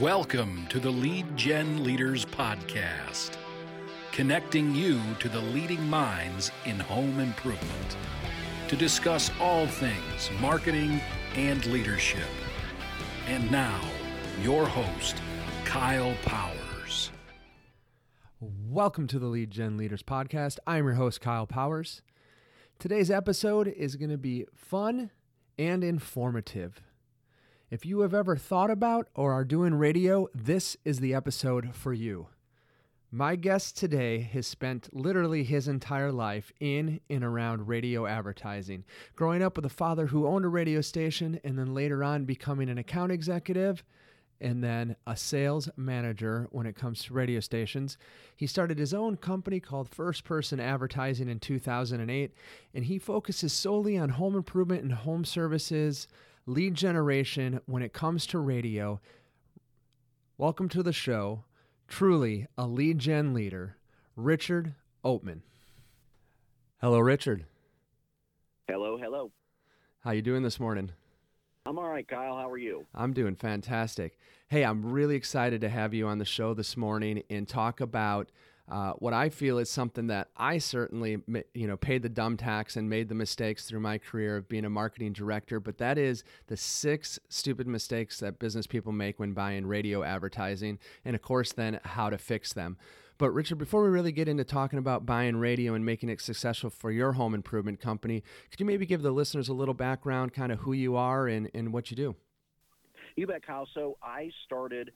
Welcome to the Lead Gen Leaders Podcast, connecting you to the leading minds in home improvement to discuss all things marketing and leadership. And now, your host, Kyle Powers. Welcome to the Lead Gen Leaders Podcast. I'm your host, Kyle Powers. Today's episode is going to be fun and informative. If you have ever thought about or are doing radio, this is the episode for you. My guest today has spent literally his entire life in and around radio advertising. Growing up with a father who owned a radio station and then later on becoming an account executive and then a sales manager when it comes to radio stations. He started his own company called First Person Advertising in 2008 and he focuses solely on home improvement and home services lead generation when it comes to radio. Welcome to the show, truly a lead gen leader, Richard Oatman. Hello, Richard. Hello, hello. How you doing this morning? I'm all right, Kyle. How are you? I'm doing fantastic. Hey, I'm really excited to have you on the show this morning and talk about uh, what I feel is something that I certainly, you know, paid the dumb tax and made the mistakes through my career of being a marketing director. But that is the six stupid mistakes that business people make when buying radio advertising, and of course, then how to fix them. But Richard, before we really get into talking about buying radio and making it successful for your home improvement company, could you maybe give the listeners a little background, kind of who you are and, and what you do? You bet, Kyle. So I started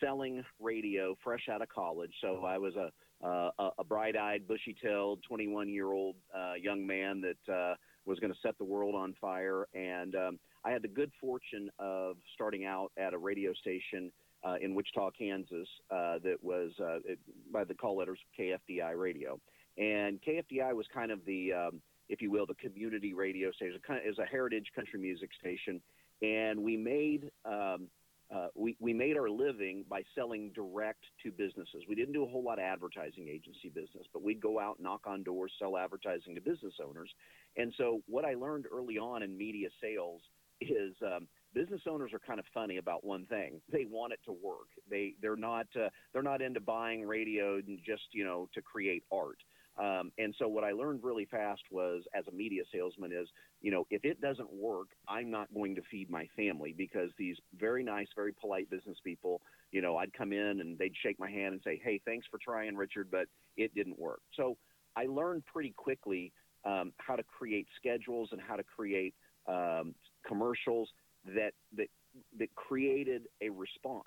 selling radio fresh out of college. So I was a uh, a bright-eyed, bushy-tailed, 21-year-old uh, young man that uh, was going to set the world on fire. And um, I had the good fortune of starting out at a radio station uh, in Wichita, Kansas, uh, that was uh, it, by the call letters KFDI Radio. And KFDI was kind of the, um, if you will, the community radio station. It was a heritage country music station, and we made um, uh, we, we made our living by selling direct to businesses. We didn't do a whole lot of advertising agency business, but we'd go out, knock on doors, sell advertising to business owners. And so, what I learned early on in media sales is um, business owners are kind of funny about one thing: they want it to work. They they're not uh, they're not into buying radio and just you know to create art. Um, and so what I learned really fast was, as a media salesman, is you know if it doesn't work, I'm not going to feed my family because these very nice, very polite business people, you know, I'd come in and they'd shake my hand and say, "Hey, thanks for trying, Richard, but it didn't work." So I learned pretty quickly um, how to create schedules and how to create um, commercials that that that created a response.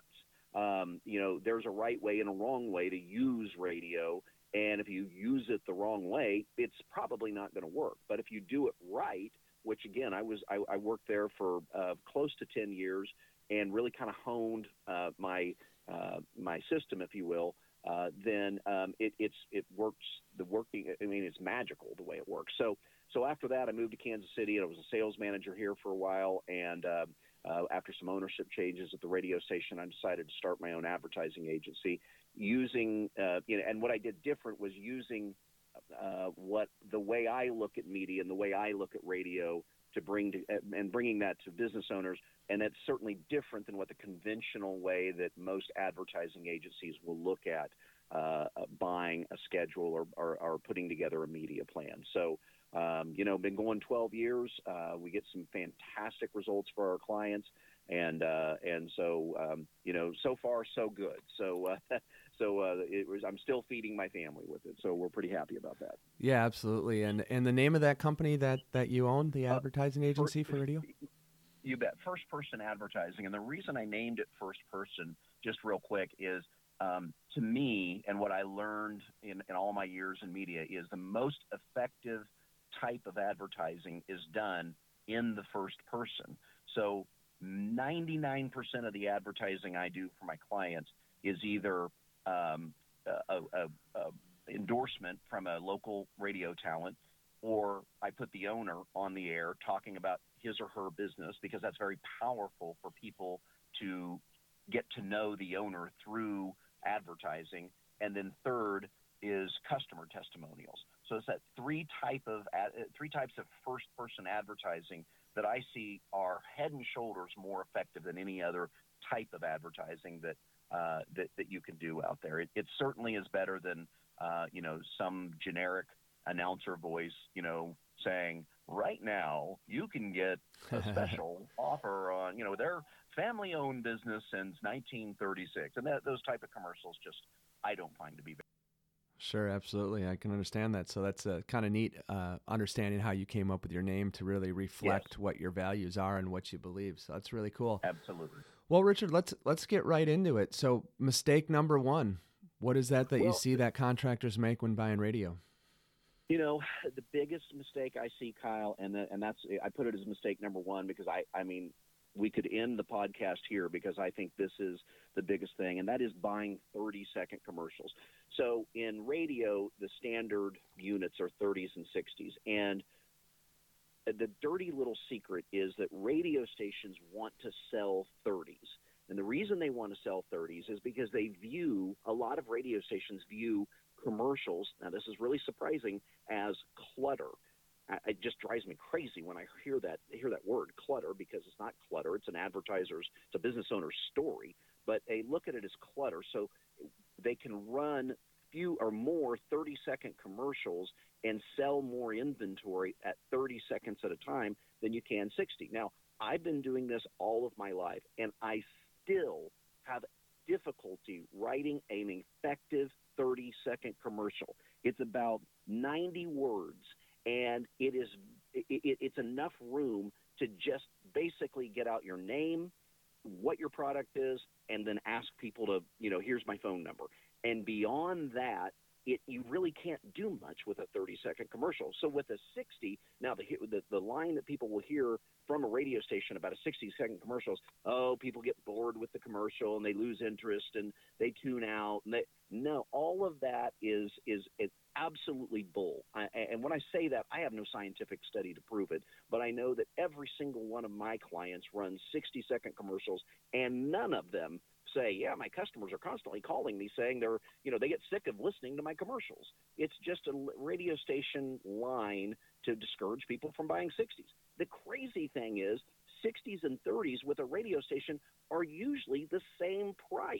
Um, you know, there's a right way and a wrong way to use radio and if you use it the wrong way, it's probably not going to work. But if you do it right, which again, I was I, I worked there for uh, close to ten years and really kind of honed uh, my uh, my system, if you will. Uh, then um, it, it's it works. The working, I mean, it's magical the way it works. So so after that, I moved to Kansas City and I was a sales manager here for a while. And uh, uh, after some ownership changes at the radio station, I decided to start my own advertising agency using, uh, you know, and what I did different was using uh, what the way I look at media and the way I look at radio to bring to, and bringing that to business owners. And that's certainly different than what the conventional way that most advertising agencies will look at uh, buying a schedule or, or, or, putting together a media plan. So, um, you know, been going 12 years. Uh, we get some fantastic results for our clients and uh, and so um, you know so far so good. So uh, so uh, it was I'm still feeding my family with it. So we're pretty happy about that. Yeah, absolutely. And and the name of that company that that you own, the uh, advertising agency for radio. You bet. First person advertising, and the reason I named it first person, just real quick, is um, to me, and what I learned in, in all my years in media is the most effective type of advertising is done in the first person. So 99% of the advertising I do for my clients is either um, a, a, a endorsement from a local radio talent, or I put the owner on the air talking about his or her business because that's very powerful for people to get to know the owner through advertising. And then third is customer testimonials. So it's that three type of ad, uh, three types of first person advertising that I see are head and shoulders more effective than any other type of advertising that uh, that, that you can do out there. It, it certainly is better than uh, you know some generic announcer voice, you know, saying right now you can get a special offer on you know their family owned business since 1936, and that, those type of commercials just I don't find to be. Sure, absolutely. I can understand that. So that's a kind of neat uh, understanding how you came up with your name to really reflect Yes. what your values are and what you believe. So that's really cool. Absolutely. Well, Richard, let's let's get right into it. So, mistake number one. What is that that you see that contractors make when buying radio? You know, the biggest mistake I see, Kyle, and the, and that's I put it as mistake number one because I I mean we could end the podcast here because I think this is the biggest thing, and that is buying 30 second commercials. So in radio, the standard units are 30s and 60s, and the dirty little secret is that radio stations want to sell 30s. And the reason they want to sell 30s is because they view, a lot of radio stations view commercials, now this is really surprising, as clutter. It just drives me crazy when I hear that hear that word clutter because it's not clutter. It's an advertiser's, it's a business owner's story, but they look at it as clutter. So they can run few or more 30 second commercials and sell more inventory at 30 seconds at a time than you can 60. Now, I've been doing this all of my life, and I still have difficulty writing an effective 30 second commercial. It's about 90 words, and it is it, it, it's enough room to just basically get out your name, what your product is, and then ask people to, you know, here's my phone number. And beyond that, it, you really can't do much with a 30 second commercial. So with a 60, now the, the the line that people will hear from a radio station about a 60 second commercial is, oh, people get bored with the commercial and they lose interest and they tune out. And they, no, all of that is is is absolutely bull. I, and when I say that, I have no scientific study to prove it, but I know that every single one of my clients runs 60 second commercials, and none of them say, yeah, my customers are constantly calling me saying they're, you know, they get sick of listening to my commercials. It's just a radio station line to discourage people from buying 60s. The crazy thing is, 60s and 30s with a radio station are usually the same price.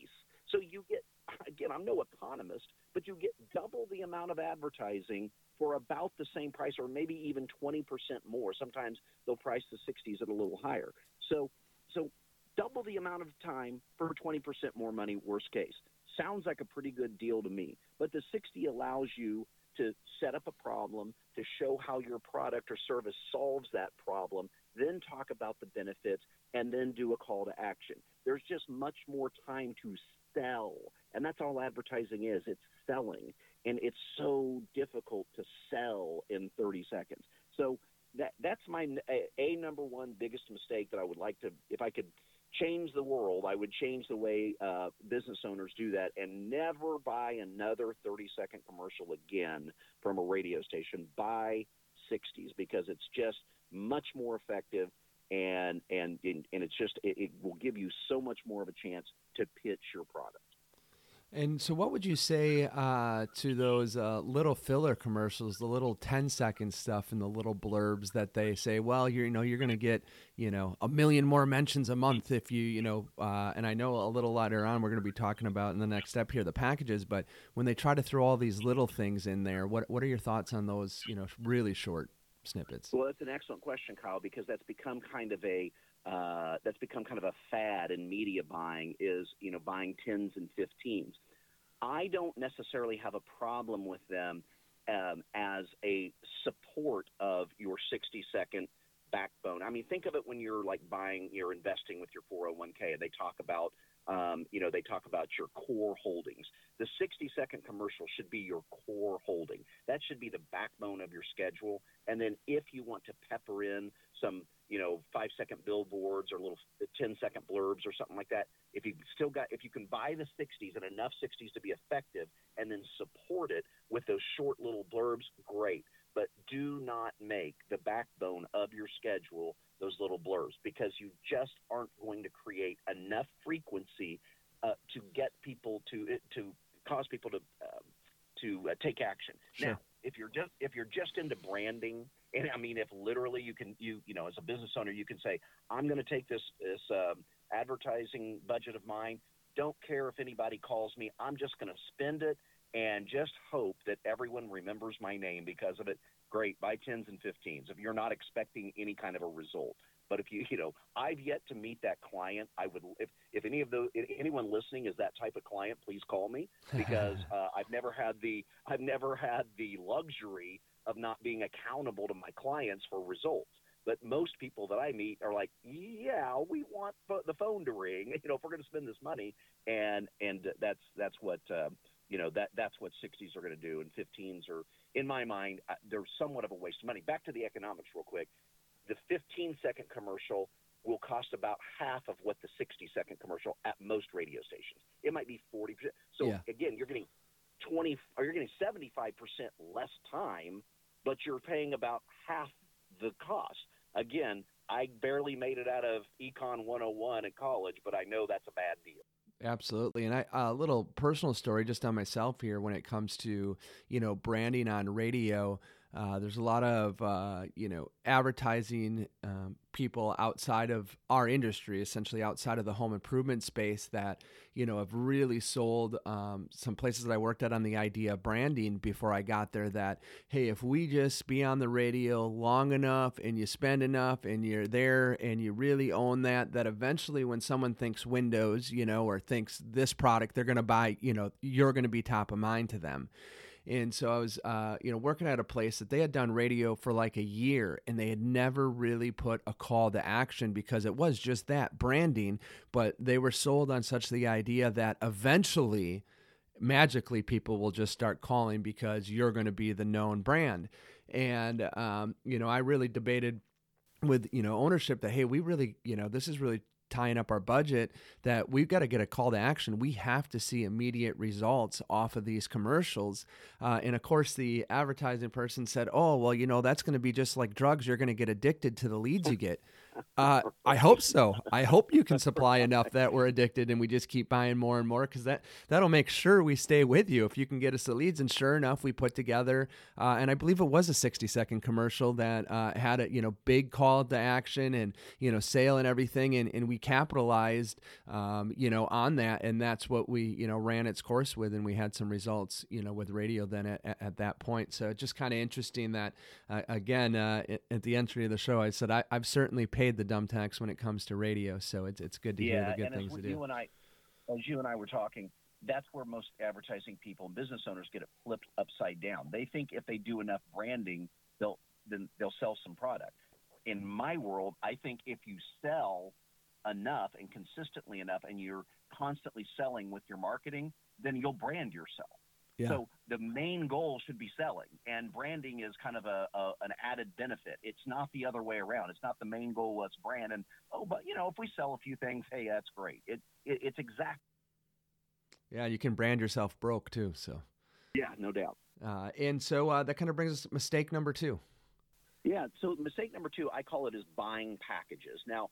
So you get, again, I'm no economist, but you get double the amount of advertising for about the same price or maybe even 20% more. Sometimes they'll price the 60s at a little higher. So, so double the amount of time for 20% more money, worst case. Sounds like a pretty good deal to me. But the 60 allows you to set up a problem, to show how your product or service solves that problem, then talk about the benefits, and then do a call to action. There's just much more time to sell. And that's all advertising is it's selling. And it's so difficult to sell in 30 seconds. So that, that's my a, number one biggest mistake that I would like to, if I could change the world, I would change the way uh, business owners do that and never buy another 30 second commercial again from a radio station. Buy 60s because it's just much more effective and and and it's just it, it will give you so much more of a chance to pitch your product. And so, what would you say uh, to those uh, little filler commercials, the little 10 second stuff and the little blurbs that they say, well, you know, you're going to get, you know, a million more mentions a month if you, you know, uh, and I know a little later on we're going to be talking about in the next step here the packages, but when they try to throw all these little things in there, what what are your thoughts on those, you know, really short snippets? Well, that's an excellent question, Kyle, because that's become kind of a uh, that's become kind of a fad in media buying is you know buying tens and fifteens. I don't necessarily have a problem with them um, as a support of your 60 second backbone. I mean, think of it when you're like buying, you're investing with your 401k, and they talk about, um, you know, they talk about your core holdings. The 60 second commercial should be your core holding. That should be the backbone of your schedule. And then if you want to pepper in some, you know, five second billboards or little 10 second blurbs or something like that, if you still got, if you can buy the 60s and enough 60s to be effective and then support it with those short little blurbs, great. But do not make the backbone of your schedule those little blurbs because you just aren't going to create enough frequency uh, to get people to to cause people to uh, to uh, take action. Sure. Now, if you're just if you're just into branding, and I mean, if literally you can you you know as a business owner you can say, I'm going to take this this um, advertising budget of mine. Don't care if anybody calls me. I'm just going to spend it and just hope that everyone remembers my name because of it. Great, buy tens and fifteens. If you're not expecting any kind of a result, but if you, you know, I've yet to meet that client. I would, if, if any of those, anyone listening is that type of client, please call me because uh, I've never had the, I've never had the luxury of not being accountable to my clients for results. But most people that I meet are like, yeah, we want the phone to ring, you know, if we're going to spend this money, and and that's that's what uh, you know that that's what 60s are going to do, and 15s are, in my mind, uh, they're somewhat of a waste of money. Back to the economics, real quick the 15 second commercial will cost about half of what the 60 second commercial at most radio stations. It might be 40%. So yeah. again, you're getting 20 or you're getting 75% less time, but you're paying about half the cost. Again, I barely made it out of Econ 101 in college, but I know that's a bad deal. Absolutely, and I, a little personal story just on myself here when it comes to you know branding on radio. Uh, there's a lot of uh, you know advertising um, people outside of our industry, essentially outside of the home improvement space, that you know have really sold um, some places that I worked at on the idea of branding before I got there. That hey, if we just be on the radio long enough and you spend enough and you're there and you really own that, that eventually when someone thinks Windows, you know, or thinks this product, they're going to buy, you know, you're going to be top of mind to them. And so I was, uh, you know, working at a place that they had done radio for like a year and they had never really put a call to action because it was just that branding. But they were sold on such the idea that eventually, magically, people will just start calling because you're going to be the known brand. And, um, you know, I really debated with you know ownership that hey we really you know this is really tying up our budget that we've got to get a call to action. We have to see immediate results off of these commercials. Uh, and of course, the advertising person said, Oh, well, you know, that's going to be just like drugs. You're going to get addicted to the leads you get. Uh, I hope so. I hope you can supply enough that we're addicted and we just keep buying more and more because that that'll make sure we stay with you if you can get us the leads. And sure enough, we put together, uh, and I believe it was a 60 second commercial that uh, had a you know big call to action and you know sale and everything, and, and we capitalized um, you know on that, and that's what we you know ran its course with, and we had some results you know with radio then at, at, at that point. So just kind of interesting that uh, again uh, at the entry of the show, I said I, I've certainly paid paid the dumb tax when it comes to radio, so it's it's good to yeah, hear the good and things as to you do. And I, as you and I were talking, that's where most advertising people and business owners get it flipped upside down. They think if they do enough branding, they'll then they'll sell some product. In my world, I think if you sell enough and consistently enough, and you're constantly selling with your marketing, then you'll brand yourself. Yeah. So the main goal should be selling, and branding is kind of a, a, an added benefit. It's not the other way around. It's not the main goal. Let's brand, and oh, but you know, if we sell a few things, hey, that's great. It, it it's exact. Yeah, you can brand yourself broke too. So. Yeah, no doubt. Uh, and so uh, that kind of brings us mistake number two. Yeah, so mistake number two, I call it is buying packages. Now,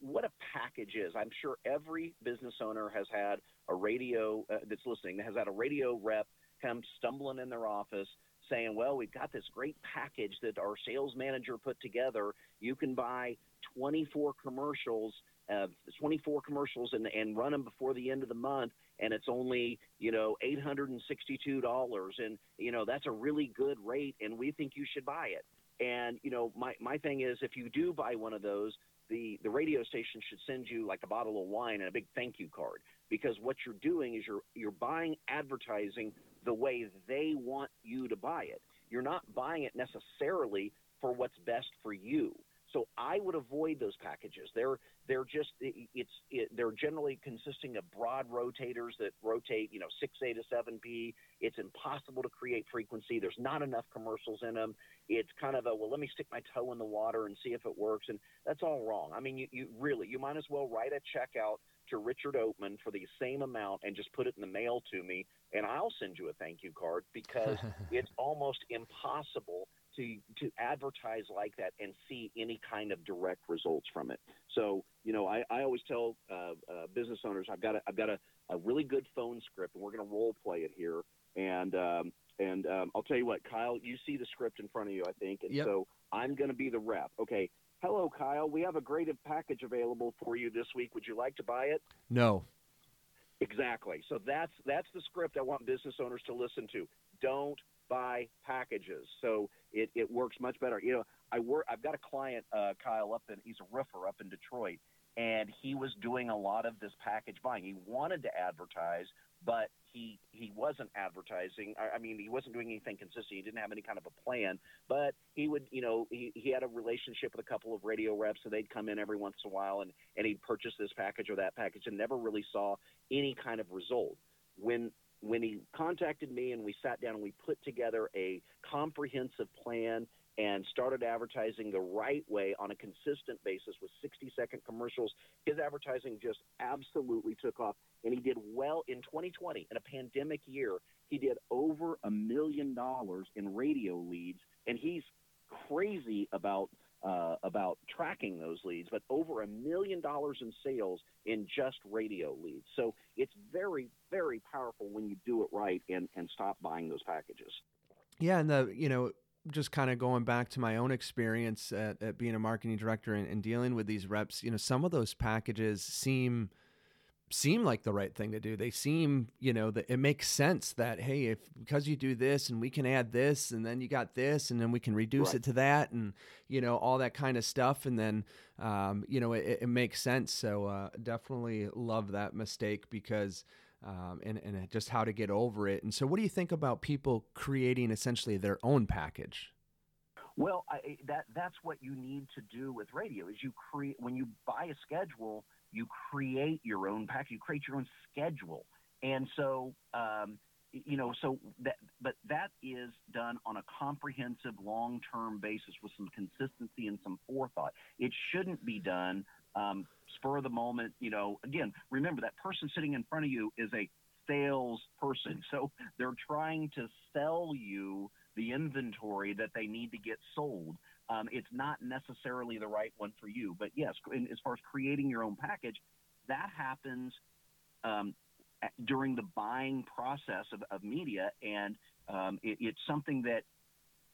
what a package is, I'm sure every business owner has had a radio uh, that's listening has had a radio rep come stumbling in their office saying, Well, we've got this great package that our sales manager put together. You can buy 24 commercials, uh, 24 commercials and, and run them before the end of the month. And it's only, you know, $862. And, you know, that's a really good rate. And we think you should buy it. And, you know, my, my thing is if you do buy one of those, the, the radio station should send you like a bottle of wine and a big thank you card because what you're doing is you're you're buying advertising the way they want you to buy it. You're not buying it necessarily for what's best for you. So I would avoid those packages. They're they're just it's it, they're generally consisting of broad rotators that rotate you know 6A to 7P. It's impossible to create frequency. There's not enough commercials in them. It's kind of a well let me stick my toe in the water and see if it works and that's all wrong. I mean you, you really you might as well write a check out to Richard Oatman for the same amount and just put it in the mail to me and I'll send you a thank you card because it's almost impossible to to advertise like that and see any kind of direct results from it. So you know, I, I always tell uh, uh, business owners, I've got a, I've got a, a really good phone script, and we're going to role play it here. And um, And um, I'll tell you what, Kyle, you see the script in front of you, I think, and Yep. so I'm going to be the rep. Okay. Hello, Kyle. We have a great package available for you this week. Would you like to buy it? No. Exactly. So that's that's the script I want business owners to listen to. Don't buy packages. So it, it works much better. You know, I work. I've got a client, uh, Kyle, up in he's a roofer up in Detroit, and he was doing a lot of this package buying. He wanted to advertise, but he he wasn't advertising. I, I mean, he wasn't doing anything consistent. He didn't have any kind of a plan. But he would, you know, he, he had a relationship with a couple of radio reps, so they'd come in every once in a while, and and he'd purchase this package or that package, and never really saw any kind of result. When when he contacted me and we sat down and we put together a comprehensive plan and started advertising the right way on a consistent basis with 60 second commercials, his advertising just absolutely took off. And he did well in 2020, in a pandemic year. He did over a million dollars in radio leads, and he's crazy about uh, about tracking those leads, but over a million dollars in sales in just radio leads. So it's very, very powerful when you do it right and, and stop buying those packages. Yeah, and the you know just kind of going back to my own experience at, at being a marketing director and, and, dealing with these reps, you know, some of those packages seem seem like the right thing to do. They seem, you know, that it makes sense that hey, if because you do this and we can add this and then you got this and then we can reduce Right. it to that and you know all that kind of stuff and then um, you know it, it makes sense. So uh, definitely love that mistake because. Um, and, and just how to get over it. And so, what do you think about people creating essentially their own package? Well, I, that that's what you need to do with radio. Is you create when you buy a schedule, you create your own package. You create your own schedule, and so um, you know, so that but that is done on a comprehensive, long-term basis with some consistency and some forethought. It shouldn't be done um, spur of the moment. You know, again, remember that person sitting in front of you is a sales person, so they're trying to sell you the inventory that they need to get sold. Um, it's not necessarily the right one for you. But yes, in, as far as creating your own package, that happens um, at- during the buying process of, of media, and um, it, it's something that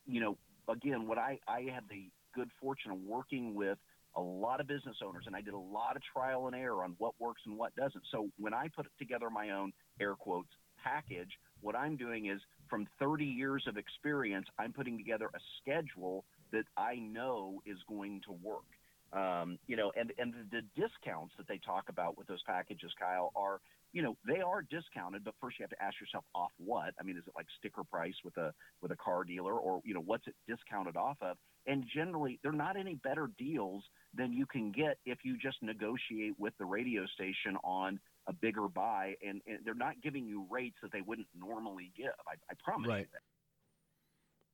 you know. Again, what I, I had the good fortune of working with a lot of business owners, and I did a lot of trial and error on what works and what doesn't. So when I put together my own air quotes package, what I'm doing is from 30 years of experience, I'm putting together a schedule that I know is going to work. Um, you know, and and the, the discounts that they talk about with those packages, Kyle, are you know they are discounted, but first you have to ask yourself off what. I mean, is it like sticker price with a with a car dealer, or you know what's it discounted off of? And generally, they're not any better deals than you can get if you just negotiate with the radio station on a bigger buy, and, and they're not giving you rates that they wouldn't normally give. I, I promise Right. you that.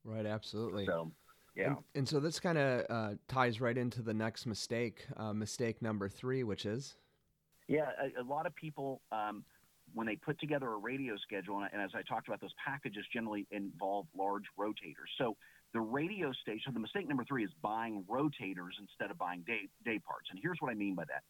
Right, absolutely. So, yeah. And, and so this kind of uh, ties right into the next mistake, uh, mistake number three, which is Yeah, a, a lot of people, um, when they put together a radio schedule, and, and as I talked about, those packages generally involve large rotators. So the radio station, the mistake number three is buying rotators instead of buying day, day parts. And here's what I mean by that.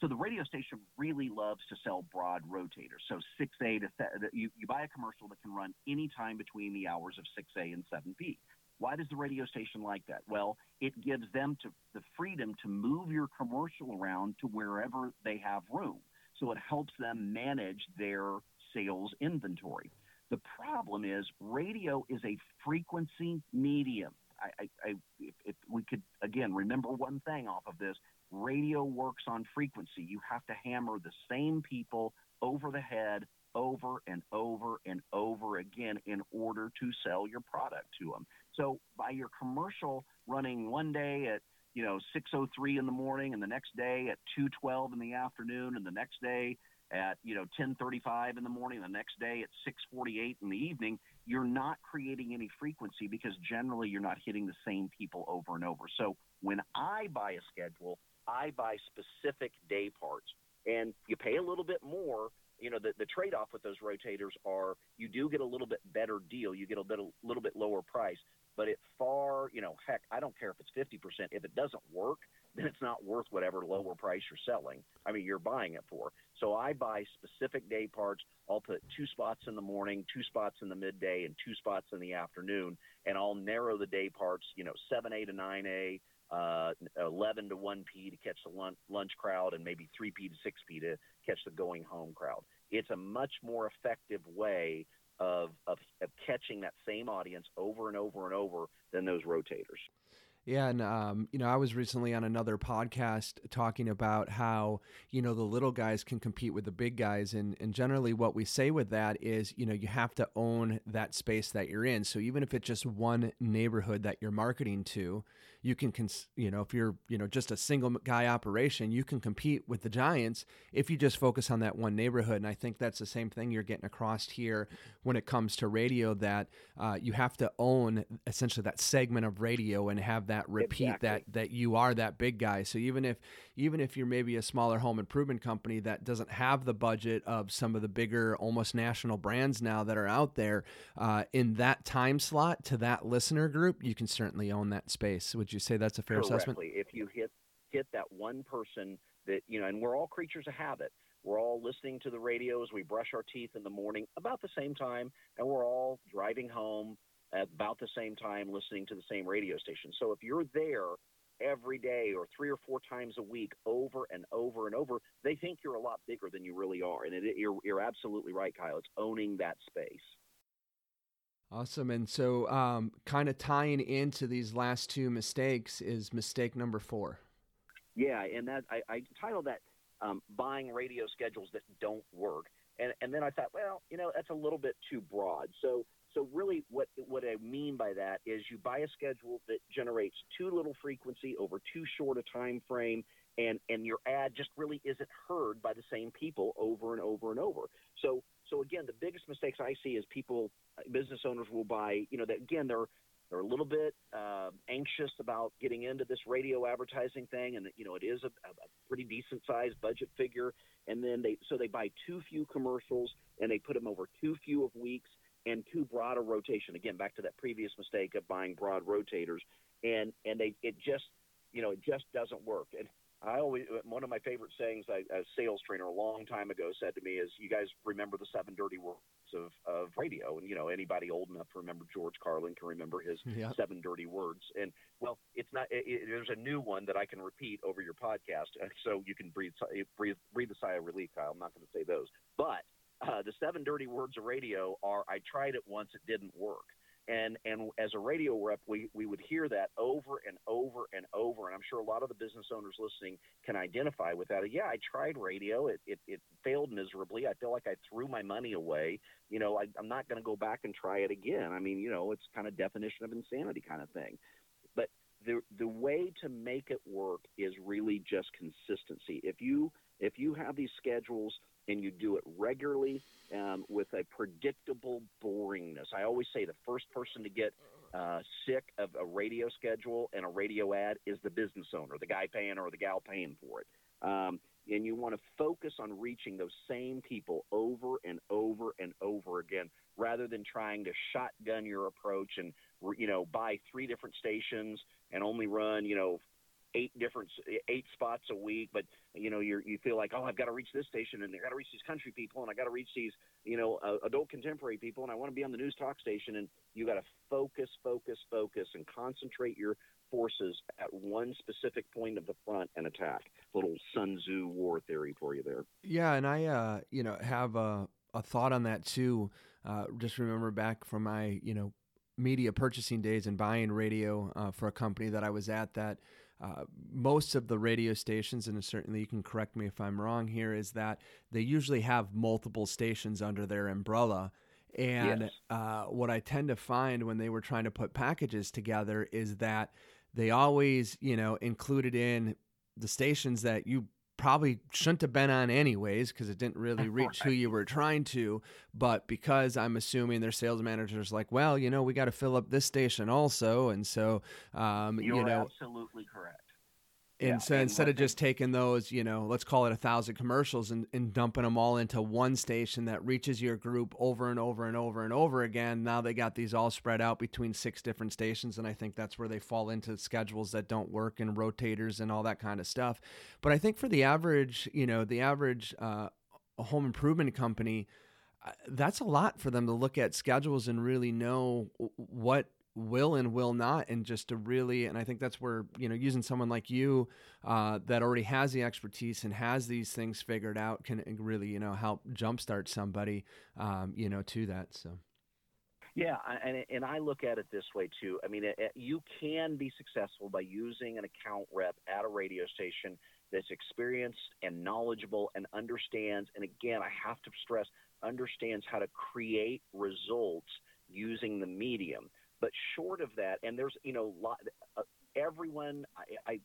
So the radio station really loves to sell broad rotators. So 6A to th- you, you buy a commercial that can run any time between the hours of 6A and 7B. Why does the radio station like that? Well, it gives them to, the freedom to move your commercial around to wherever they have room. So it helps them manage their sales inventory. The problem is radio is a frequency medium. I, I, I if, if we could again remember one thing off of this, radio works on frequency. You have to hammer the same people over the head over and over and over again in order to sell your product to them. So by your commercial running one day at you know 6:03 in the morning and the next day at 2:12 in the afternoon and the next day at you know 10:35 in the morning, the next day at 6:48 in the evening, you're not creating any frequency because generally you're not hitting the same people over and over. So when I buy a schedule, I buy specific day parts, and you pay a little bit more. You know, the, the trade-off with those rotators are you do get a little bit better deal. You get a a little bit lower price, but it far, you know, heck, I don't care if it's 50%. If it doesn't work, then it's not worth whatever lower price you're selling. I mean, you're buying it for. So I buy specific day parts. I'll put two spots in the morning, two spots in the midday, and two spots in the afternoon, and I'll narrow the day parts. You know, 7A to 9A, uh, 11 to 1P to catch the lunch, lunch crowd, and maybe 3P to 6P to catch the going home crowd. It's a much more effective way of, of, of catching that same audience over and over and over than those rotators. Yeah, and um, you know, I was recently on another podcast talking about how you know the little guys can compete with the big guys, and and generally what we say with that is you know you have to own that space that you're in. So even if it's just one neighborhood that you're marketing to, you can, cons- you know, if you're, you know, just a single guy operation, you can compete with the giants if you just focus on that one neighborhood. And I think that's the same thing you're getting across here when it comes to radio. That uh, you have to own essentially that segment of radio and have that repeat exactly. that that you are that big guy. So even if even if you're maybe a smaller home improvement company that doesn't have the budget of some of the bigger, almost national brands now that are out there, uh, in that time slot to that listener group, you can certainly own that space, which would you say that's a fair Correctly. assessment? If you hit hit that one person that you know, and we're all creatures of habit. We're all listening to the radio as we brush our teeth in the morning about the same time, and we're all driving home at about the same time listening to the same radio station. So if you're there every day or three or four times a week over and over and over, they think you're a lot bigger than you really are. And it, you're, you're absolutely right, Kyle. It's owning that space. Awesome. And so, um, kind of tying into these last two mistakes is mistake number four. Yeah, and that I, I titled that um, "Buying Radio Schedules That Don't Work," and and then I thought, well, you know, that's a little bit too broad. So so really, what what I mean by that is you buy a schedule that generates too little frequency over too short a time frame, and and your ad just really isn't heard by the same people over and over and over. So so again, the biggest mistakes I see is people, business owners will buy, you know, that again they're they're a little bit uh, anxious about getting into this radio advertising thing, and you know it is a, a pretty decent sized budget figure. And then they so they buy too few commercials and they put them over too few of weeks and too broad a rotation. Again, back to that previous mistake of buying broad rotators, and and they it just you know it just doesn't work. And I always one of my favorite sayings I, a sales trainer a long time ago said to me is, "You guys remember the seven dirty words of of radio?" And you know, anybody old enough to remember George Carlin can remember his yeah. seven dirty words. And well, it's not. It, it, there's a new one that I can repeat over your podcast, so you can breathe breathe breathe a sigh of relief, Kyle. I'm not going to say those, but uh, the seven dirty words of radio are: "I tried it once, it didn't work." And and as a radio rep, we, we would hear that over and over and over. And I'm sure a lot of the business owners listening can identify with that. Yeah, I tried radio. It, it, it failed miserably. I feel like I threw my money away. You know, I, I'm not going to go back and try it again. I mean, you know, it's kind of definition of insanity kind of thing. But the the way to make it work is really just consistency. If you if you have these schedules and you do it regularly um, with a predictable boringness. I always say the first person to get uh, sick of a radio schedule and a radio ad is the business owner, the guy paying or the gal paying for it. Um, and you want to focus on reaching those same people over and over and over again rather than trying to shotgun your approach and you know buy three different stations and only run you know eight different eight spots a week, but you know you you feel like oh I've got to reach this station and I got to reach these country people and I got to reach these you know uh, adult contemporary people and I want to be on the news talk station and you got to focus, focus, focus, and concentrate your forces at one specific point of the front and attack. Little Sun Tzu war theory for you there. Yeah, and I uh, you know have a a thought on that too. Uh, just remember back from my you know media purchasing days and buying radio uh, for a company that I was at that uh, most of the radio stations, and certainly you can correct me if I'm wrong here, is that they usually have multiple stations under their umbrella. And yes. uh, what I tend to find when they were trying to put packages together is that they always, you know, included in the stations that you probably shouldn't have been on anyways because it didn't really reach who you were trying to. But because I'm assuming their sales managers like, well, you know, we got to fill up this station also, and so um, you know, absolutely correct. And Yeah, so instead of just taking those, you know, let's call it a thousand commercials and, and dumping them all into one station that reaches your group over and over and over and over again, now they got these all spread out between six different stations. And I think that's where they fall into schedules that don't work and rotators and all that kind of stuff. But I think for the average, you know, the average uh, home improvement company, uh, that's a lot for them to look at schedules and really know what will and will not and just to really and i think that's where you know using someone like you uh, that already has the expertise and has these things figured out can really you know help jumpstart somebody um, you know to that so Yeah, and and I look at it this way too. I mean, it, it- you can be successful by using an account rep at a radio station that's experienced and knowledgeable and understands. And again, I have to stress, understands how to create results using the medium. But short of that, and there's you know, lot, uh, everyone I, I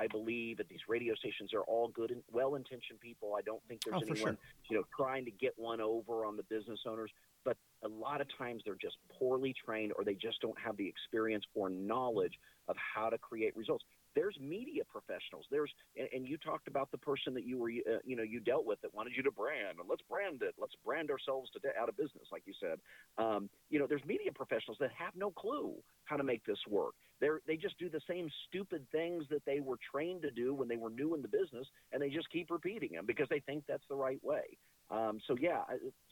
I believe that these radio stations are all good and well-intentioned people. I don't think there's Oh, anyone sure. you know trying to get one over on the business owners but a lot of times they're just poorly trained or they just don't have the experience or knowledge of how to create results there's media professionals. There's and, and you talked about the person that you were uh, you know you dealt with that wanted you to brand and let's brand it. Let's brand ourselves to out of business like you said. Um, you know there's media professionals that have no clue how to make this work. They're they just do the same stupid things that they were trained to do when they were new in the business and they just keep repeating them because they think that's the right way. Um, so yeah,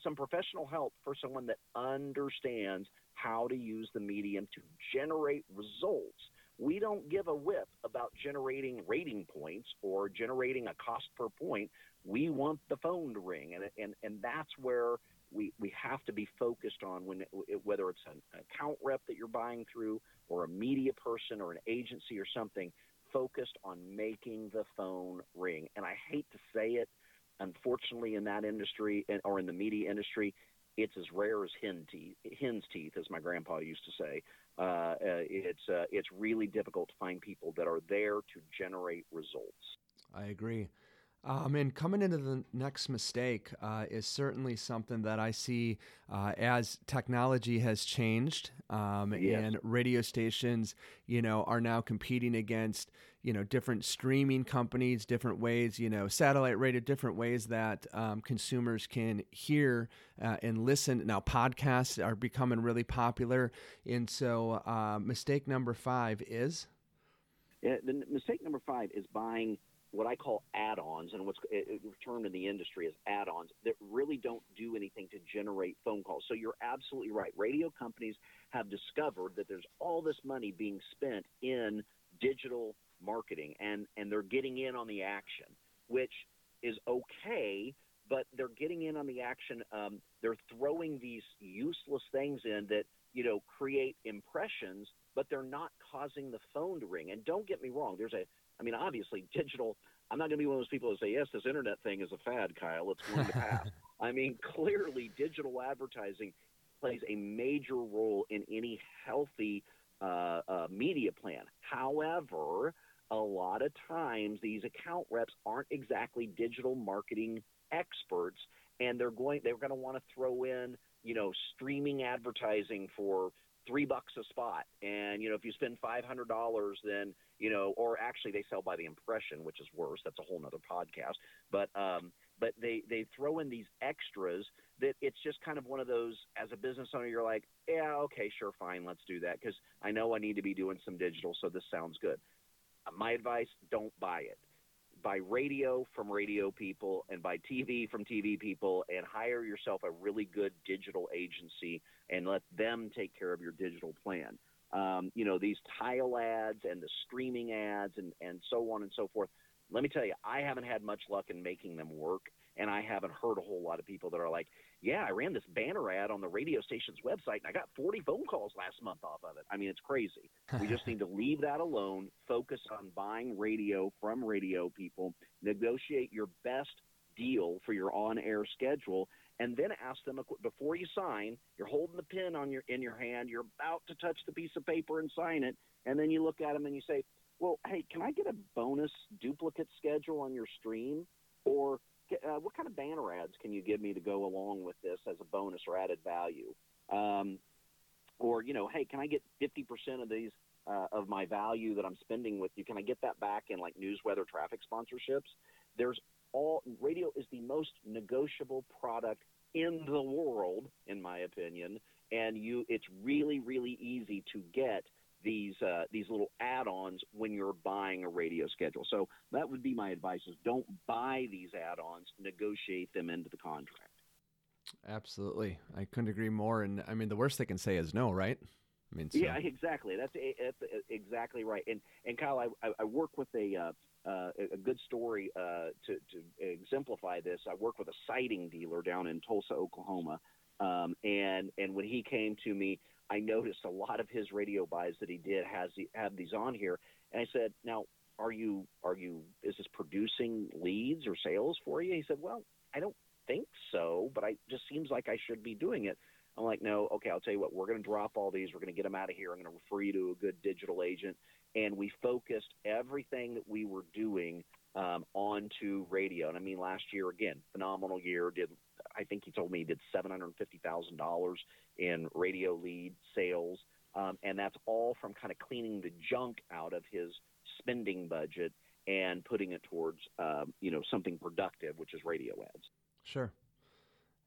some professional help for someone that understands how to use the medium to generate results. We don't give a whip about generating rating points or generating a cost per point. We want the phone to ring, and and and that's where we we have to be focused on when it, whether it's an account rep that you're buying through or a media person or an agency or something focused on making the phone ring. And I hate to say it, unfortunately, in that industry or in the media industry, it's as rare as hen teeth, hen's teeth, as my grandpa used to say. Uh, uh, it's uh, it's really difficult to find people that are there to generate results. I agree. Um, and coming into the next mistake uh, is certainly something that I see uh, as technology has changed, um, Yes. and radio stations, you know, are now competing against, you know, different streaming companies, different ways, you know, satellite radio, different ways that um, consumers can hear uh, and listen. Now, podcasts are becoming really popular, and so uh, mistake number five is. Uh, the mistake number five is buying what I call add-ons, and what's it, it- termed in the industry as add-ons that really don't do anything to generate phone calls. So you're absolutely right. Radio companies have discovered that there's all this money being spent in digital marketing, and and they're getting in on the action, which is okay. But they're getting in on the action. Um, they're throwing these useless things in that you know create impressions, but they're not causing the phone to ring. And don't get me wrong. There's a I mean, obviously, digital. I'm not going to be one of those people who say, "Yes, this internet thing is a fad, Kyle. It's going to pass." I mean, clearly, digital advertising plays a major role in any healthy uh, uh, media plan. However, a lot of times these account reps aren't exactly digital marketing experts, and they're going they're going to want to throw in you know streaming advertising for three bucks a spot, and you know if you spend five hundred dollars, then you know, or actually they sell by the impression, which is worse. That's a whole nother podcast. But um, but they they throw in these extras that it's just kind of one of those. As a business owner, you're like, yeah, okay, sure, fine, let's do that because I know I need to be doing some digital, so this sounds good. Uh, My advice: don't buy it. Buy radio from radio people and buy TV from TV people, and hire yourself a really good digital agency and let them take care of your digital plan um, you know, these tile ads and the streaming ads and, and so on and so forth. Let me tell you, I haven't had much luck in making them work, and I haven't heard a whole lot of people that are like, yeah, I ran this banner ad on the radio station's website, and I got 40 phone calls last month off of it. I mean, it's crazy. we just need to leave that alone, focus on buying radio from radio people, negotiate your best deal for your on-air schedule, and then ask them before you sign. You're holding the pen on your in your hand. You're about to touch the piece of paper and sign it, and then you look at them and you say, "Well, hey, can I get a bonus duplicate schedule on your stream, or uh, what kind of banner ads can you give me to go along with this as a bonus or added value?" Um, or you know, hey, can I get 50% of these uh, of my value that I'm spending with you, can I get that back in like news, weather, traffic sponsorships? There's all radio is the most negotiable product in the world, in my opinion, and you it's really really easy to get these uh, these little add-ons when you're buying a radio schedule. So that would be my advice: is don't buy these add-ons, negotiate them into the contract. Absolutely, I couldn't agree more. And I mean, the worst they can say is no, right? I mean, so. yeah, exactly. That's, that's exactly right. And and Kyle, I, I work with a uh, uh, a good story uh, to to exemplify this. I work with a siding dealer down in Tulsa, Oklahoma, um, and and when he came to me, I noticed a lot of his radio buys that he did has have these on here, and I said, now. Are you are you is this producing leads or sales for you? He said, "Well, I don't think so, but I just seems like I should be doing it." I'm like, no, okay, I'll tell you what, we're going to drop all these. We're going to get them out of here. I'm going to refer you to a good digital agent. And we focused everything that we were doing um, onto radio. And I mean, last year, again, phenomenal year. Did I think he told me he did $750,000 in radio lead sales. Um, and that's all from kind of cleaning the junk out of his spending budget and putting it towards, um, you know, something productive, which is radio ads. Sure.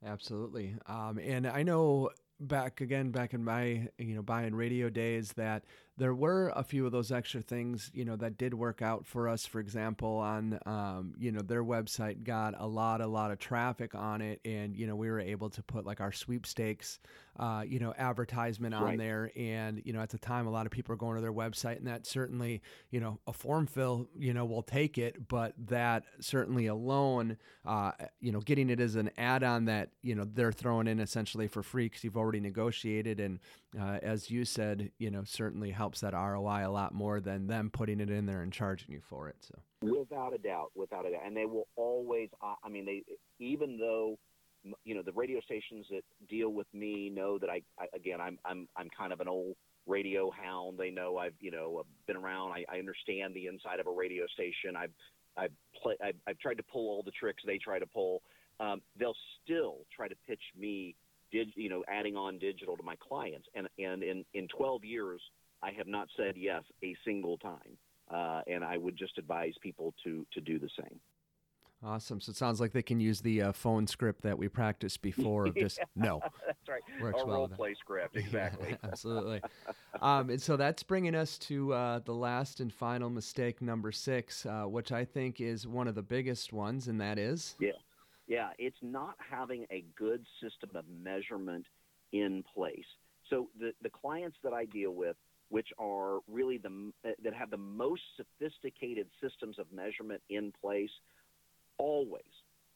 Absolutely. Um, and I know back again back in my you know buying radio days that there were a few of those extra things you know that did work out for us for example on um, you know their website got a lot a lot of traffic on it and you know we were able to put like our sweepstakes uh, you know advertisement on right. there and you know at the time a lot of people are going to their website and that certainly you know a form fill you know will take it but that certainly alone uh, you know getting it as an add-on that you know they're throwing in essentially for free because you've already negotiated and uh, as you said you know certainly helps that ROI a lot more than them putting it in there and charging you for it so without a doubt without a doubt and they will always I mean they even though you know the radio stations that deal with me know that I, I again I'm I'm I'm kind of an old radio hound. They know I've you know been around. I, I understand the inside of a radio station. I've I've, play, I've I've tried to pull all the tricks they try to pull. Um, they'll still try to pitch me, did you know, adding on digital to my clients. And and in in 12 years, I have not said yes a single time. Uh, and I would just advise people to to do the same. Awesome. So it sounds like they can use the uh, phone script that we practiced before. Of just no. That's right. Works Our well role play script. Exactly. Yeah, absolutely. um, and so that's bringing us to uh, the last and final mistake, number six, uh, which I think is one of the biggest ones, and that is. Yeah. Yeah. It's not having a good system of measurement in place. So the the clients that I deal with which are really the that have the most sophisticated systems of measurement in place always,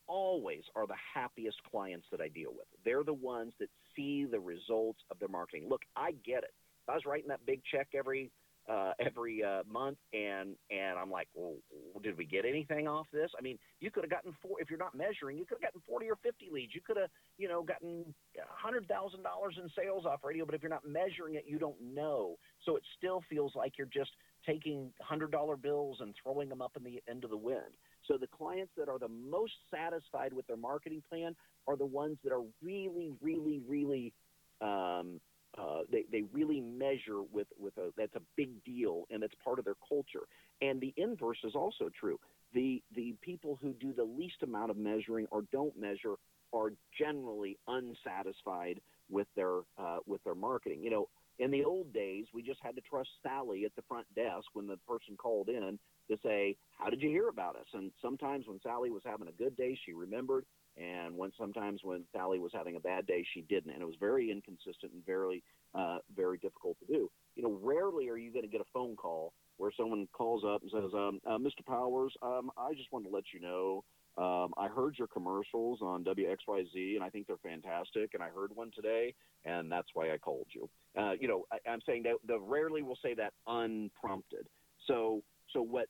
always are the happiest clients that I deal with. They're the ones that see the results of their marketing. Look, I get it. If I was writing that big check every uh, every uh, month, and and I'm like, well, did we get anything off this? I mean, you could have gotten four if you're not measuring, you could have gotten 40 or 50 leads. You could have, you know, gotten hundred thousand dollars in sales off radio. But if you're not measuring it, you don't know. So it still feels like you're just taking hundred dollar bills and throwing them up in the into the wind. So the clients that are the most satisfied with their marketing plan are the ones that are really, really, really um, uh, they, they really measure with, with a, that's a big deal and it's part of their culture. And the inverse is also true. The, the people who do the least amount of measuring or don't measure are generally unsatisfied with their, uh, with their marketing. You know, in the old days, we just had to trust Sally at the front desk when the person called in to say, "How did you hear about us?" And sometimes when Sally was having a good day, she remembered, and when sometimes when Sally was having a bad day, she didn't, and it was very inconsistent and very, uh, very difficult to do. You know, rarely are you going to get a phone call where someone calls up and says, um, uh, "Mr. Powers, um, I just wanted to let you know." Um, I heard your commercials on WXYZ, and I think they're fantastic. And I heard one today, and that's why I called you. Uh, you know, I, I'm saying that the rarely will say that unprompted. So so what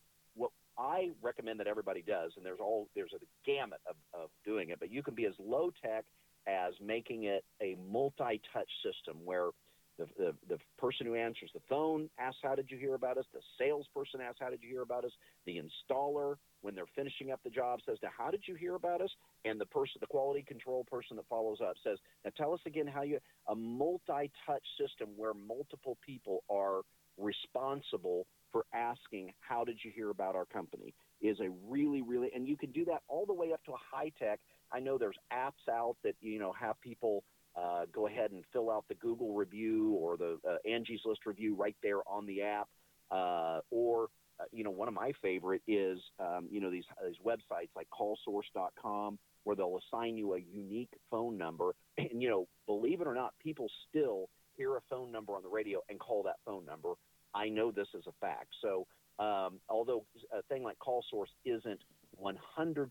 I recommend that everybody does, and there's all there's a gamut of, of doing it, but you can be as low tech as making it a multi-touch system where the, the, the person who answers the phone asks, How did you hear about us? The salesperson asks, How did you hear about us? The installer, when they're finishing up the job, says, Now, How did you hear about us? And the person, the quality control person that follows up says, Now tell us again how you, a multi touch system where multiple people are responsible for asking, How did you hear about our company? is a really, really, and you can do that all the way up to a high tech. I know there's apps out that, you know, have people uh, go ahead and fill out the Google review or the uh, Angie's List review right there on the app. Uh, or, uh, you know, one of my favorite is, um, you know, these, these websites like callsource.com where they'll assign you a unique phone number. And, you know, believe it or not, people still hear a phone number on the radio and call that phone number. I know this is a fact. So, um, although a thing like Call Source isn't 100%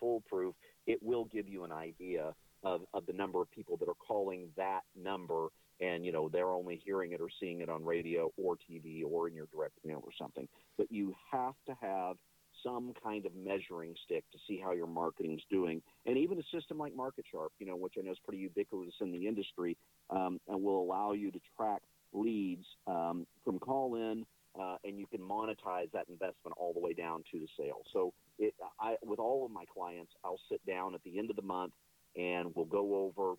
foolproof, it will give you an idea of, of the number of people that are calling that number and you know they're only hearing it or seeing it on radio or TV or in your direct mail or something. But you have to have some kind of measuring stick to see how your marketing's doing, and even a system like MarketSharp, you know, which I know is pretty ubiquitous in the industry, um, and will allow you to track leads um, from call in, uh, and you can monetize that investment all the way down to the sale. So, it, I, with all of my clients, I'll sit down at the end of the month and we'll go over,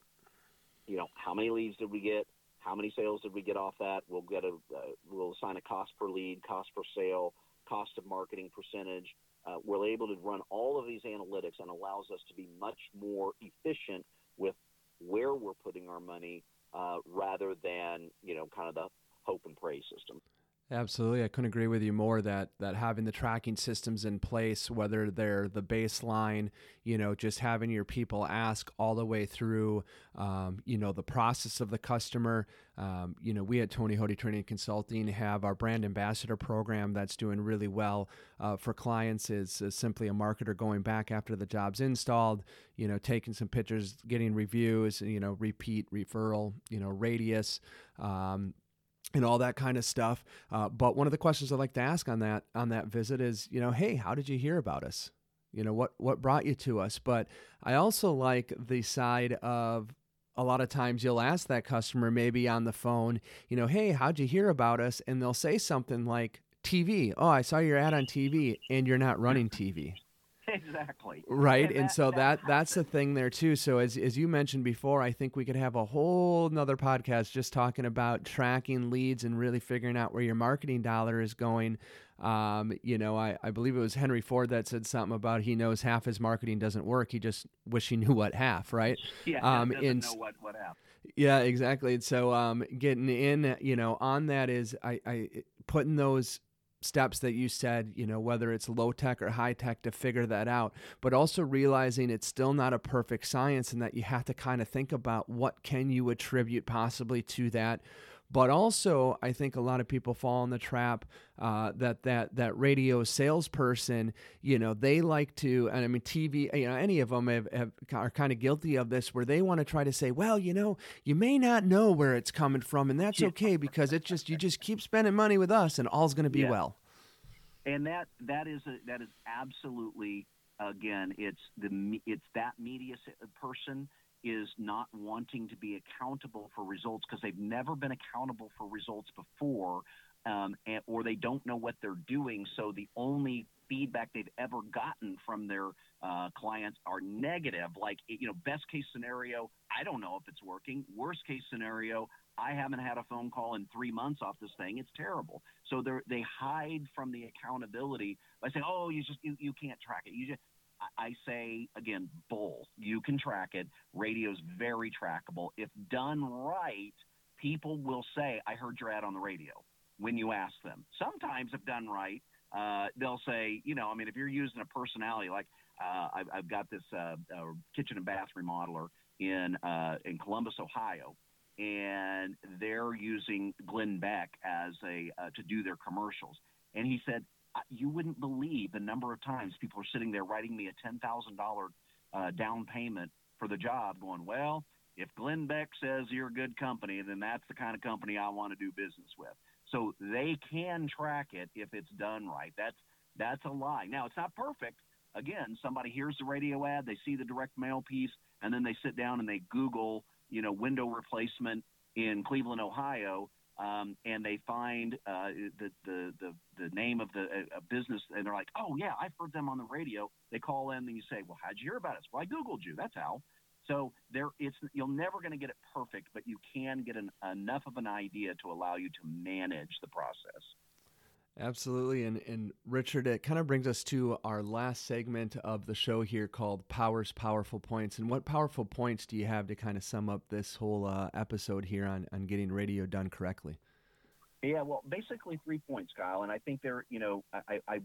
you know, how many leads did we get, how many sales did we get off that. We'll get a, uh, we'll assign a cost per lead, cost per sale, cost of marketing percentage. Uh, we're able to run all of these analytics and allows us to be much more efficient with where we're putting our money uh, rather than you know kind of the hope and pray system. Absolutely, I couldn't agree with you more. That that having the tracking systems in place, whether they're the baseline, you know, just having your people ask all the way through, um, you know, the process of the customer. Um, you know, we at Tony Hoty Training Consulting have our brand ambassador program that's doing really well uh, for clients. Is, is simply a marketer going back after the job's installed, you know, taking some pictures, getting reviews, you know, repeat referral, you know, radius. Um, and all that kind of stuff. Uh, but one of the questions I'd like to ask on that on that visit is, you know, hey, how did you hear about us? You know, what what brought you to us? But I also like the side of a lot of times you'll ask that customer maybe on the phone, you know, hey, how'd you hear about us? And they'll say something like TV. Oh, I saw your ad on TV, and you're not running TV. Exactly. Right. And, and that, so that, that that's the thing there too. So as as you mentioned before, I think we could have a whole another podcast just talking about tracking leads and really figuring out where your marketing dollar is going. Um, you know, I, I believe it was Henry Ford that said something about he knows half his marketing doesn't work. He just wish he knew what half, right? Yeah, um, doesn't and, know what, what half. Yeah, exactly. And so um, getting in, you know, on that is I, I putting those steps that you said, you know, whether it's low tech or high tech to figure that out, but also realizing it's still not a perfect science and that you have to kind of think about what can you attribute possibly to that but also, I think a lot of people fall in the trap uh, that that that radio salesperson, you know, they like to, and I mean, TV, you know, any of them have, have are kind of guilty of this, where they want to try to say, well, you know, you may not know where it's coming from, and that's okay because it just you just keep spending money with us, and all's going to be yeah. well. And that that is a, that is absolutely again, it's the it's that media person is not wanting to be accountable for results because they've never been accountable for results before, um, and, or they don't know what they're doing. So the only feedback they've ever gotten from their uh, clients are negative. Like, you know, best case scenario, I don't know if it's working. Worst case scenario, I haven't had a phone call in three months off this thing. It's terrible. So they they hide from the accountability by saying, "Oh, you just you, you can't track it. You just I say again, bull. You can track it. Radio's very trackable. If done right, people will say, "I heard your ad on the radio." When you ask them, sometimes if done right, uh, they'll say, you know, I mean, if you're using a personality like uh, I've, I've, got this uh, uh kitchen and bath remodeler in uh, in Columbus, Ohio, and they're using Glenn Beck as a uh, to do their commercials. And he said you wouldn't believe the number of times people are sitting there writing me a ten thousand uh, down payment for the job, going, well, if Glenn Beck says you're a good company, then that's the kind of company I want to do business with. So they can track it if it's done right. That's that's a lie. Now it's not perfect. Again, somebody hears the radio ad, they see the direct mail piece, and then they sit down and they Google, you know, window replacement in Cleveland, Ohio, um, and they find uh, the, the, the the name of the uh, business, and they're like, "Oh yeah, I've heard them on the radio." They call in, and you say, "Well, how'd you hear about us?" Well, I googled you. That's how. So there, it's you're never going to get it perfect, but you can get an, enough of an idea to allow you to manage the process. Absolutely. And, and Richard, it kind of brings us to our last segment of the show here called Powers Powerful Points. And what powerful points do you have to kind of sum up this whole uh, episode here on, on getting radio done correctly? Yeah, well, basically three points, Kyle. And I think they're, you know, I, I,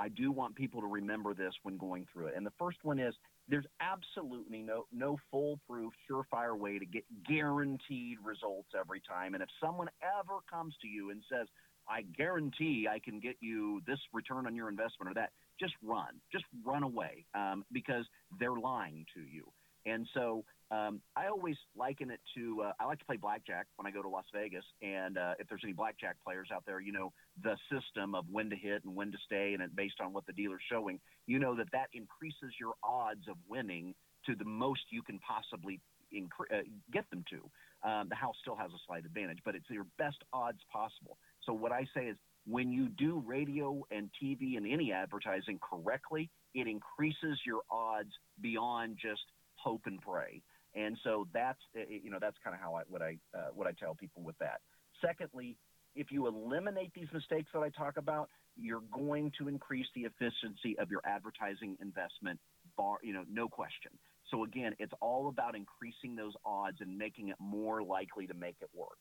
I do want people to remember this when going through it. And the first one is there's absolutely no no foolproof, surefire way to get guaranteed results every time. And if someone ever comes to you and says, I guarantee I can get you this return on your investment or that. Just run, just run away um, because they're lying to you. And so um, I always liken it to uh, I like to play blackjack when I go to Las Vegas. And uh, if there's any blackjack players out there, you know the system of when to hit and when to stay, and it based on what the dealer's showing, you know that that increases your odds of winning to the most you can possibly incre- uh, get them to. Um, the house still has a slight advantage, but it's your best odds possible. So what I say is when you do radio and TV and any advertising correctly, it increases your odds beyond just hope and pray. And so that's you know that's kind of how I what I uh, what I tell people with that. Secondly, if you eliminate these mistakes that I talk about, you're going to increase the efficiency of your advertising investment. Bar, you know, no question. So again, it's all about increasing those odds and making it more likely to make it work.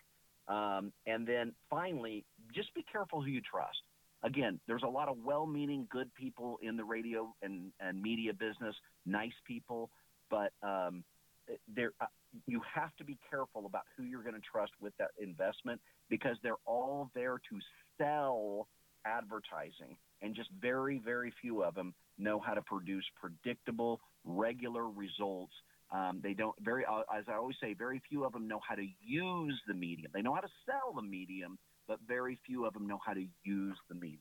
Um, and then finally, just be careful who you trust. Again, there's a lot of well-meaning, good people in the radio and, and media business, nice people, but um, there uh, you have to be careful about who you're going to trust with that investment because they're all there to sell advertising, and just very, very few of them know how to produce predictable, regular results um, they don't very, uh, as I always say, very few of them know how to use the medium. They know how to sell the medium, but very few of them know how to use the medium.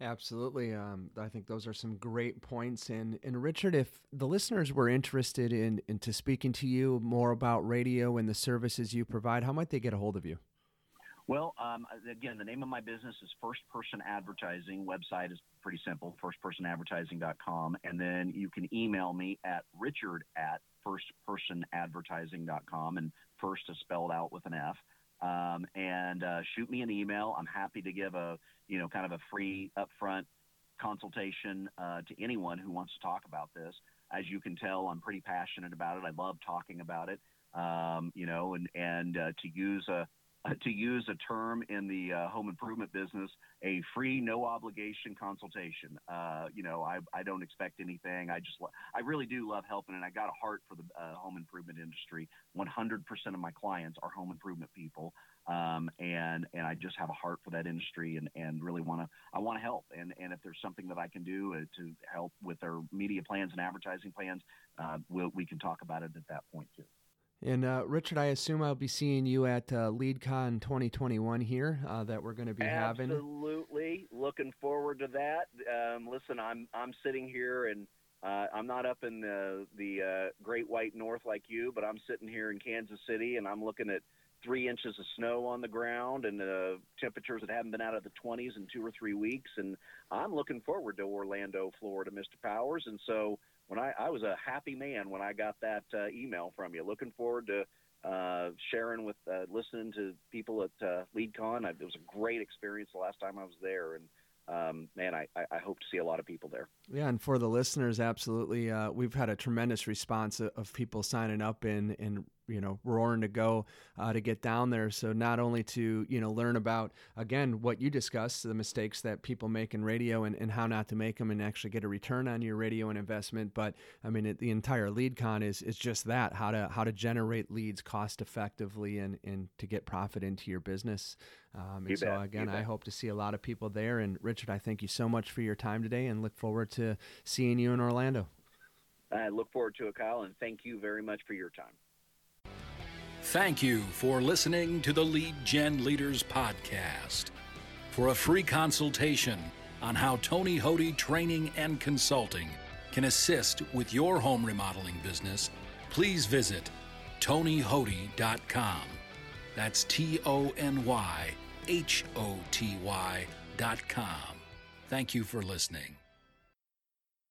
Absolutely. Um, I think those are some great points. And, and Richard, if the listeners were interested in into speaking to you more about radio and the services you provide, how might they get a hold of you? Well, um, again, the name of my business is First Person Advertising. Website is pretty simple, firstpersonadvertising.com. And then you can email me at richard at firstpersonadvertising.com. And first is spelled out with an F. Um, and uh, shoot me an email. I'm happy to give a, you know, kind of a free upfront consultation uh, to anyone who wants to talk about this. As you can tell, I'm pretty passionate about it. I love talking about it. Um, you know, and and uh, to use a to use a term in the uh, home improvement business, a free, no obligation consultation. Uh, you know, I, I don't expect anything. I just, lo- I really do love helping, and I got a heart for the uh, home improvement industry. 100% of my clients are home improvement people, um, and and I just have a heart for that industry, and, and really want to, I want to help. And and if there's something that I can do uh, to help with their media plans and advertising plans, uh, we'll, we can talk about it at that point too. And uh, Richard, I assume I'll be seeing you at uh, LeadCon 2021 here uh, that we're going to be Absolutely. having. Absolutely, looking forward to that. Um, listen, I'm I'm sitting here and uh, I'm not up in the the uh, Great White North like you, but I'm sitting here in Kansas City and I'm looking at three inches of snow on the ground and uh, temperatures that haven't been out of the 20s in two or three weeks. And I'm looking forward to Orlando, Florida, Mr. Powers. And so when I, I was a happy man when I got that uh, email from you. Looking forward to uh, sharing with, uh, listening to people at uh, LeadCon. I, it was a great experience the last time I was there, and um, man, I, I hope to see a lot of people there. Yeah, and for the listeners, absolutely, uh, we've had a tremendous response of, of people signing up and and you know roaring to go uh, to get down there. So not only to you know learn about again what you discussed, the mistakes that people make in radio and, and how not to make them and actually get a return on your radio and investment. But I mean, it, the entire LeadCon is is just that how to how to generate leads cost effectively and and to get profit into your business. Um, and so bet, again, I hope to see a lot of people there. And Richard, I thank you so much for your time today, and look forward to seeing you in Orlando. I look forward to it, Kyle, and thank you very much for your time. Thank you for listening to the Lead Gen Leaders Podcast. For a free consultation on how Tony Hoty Training and Consulting can assist with your home remodeling business, please visit tonyhoty.com. That's T O N Y H O T Y dot com. Thank you for listening.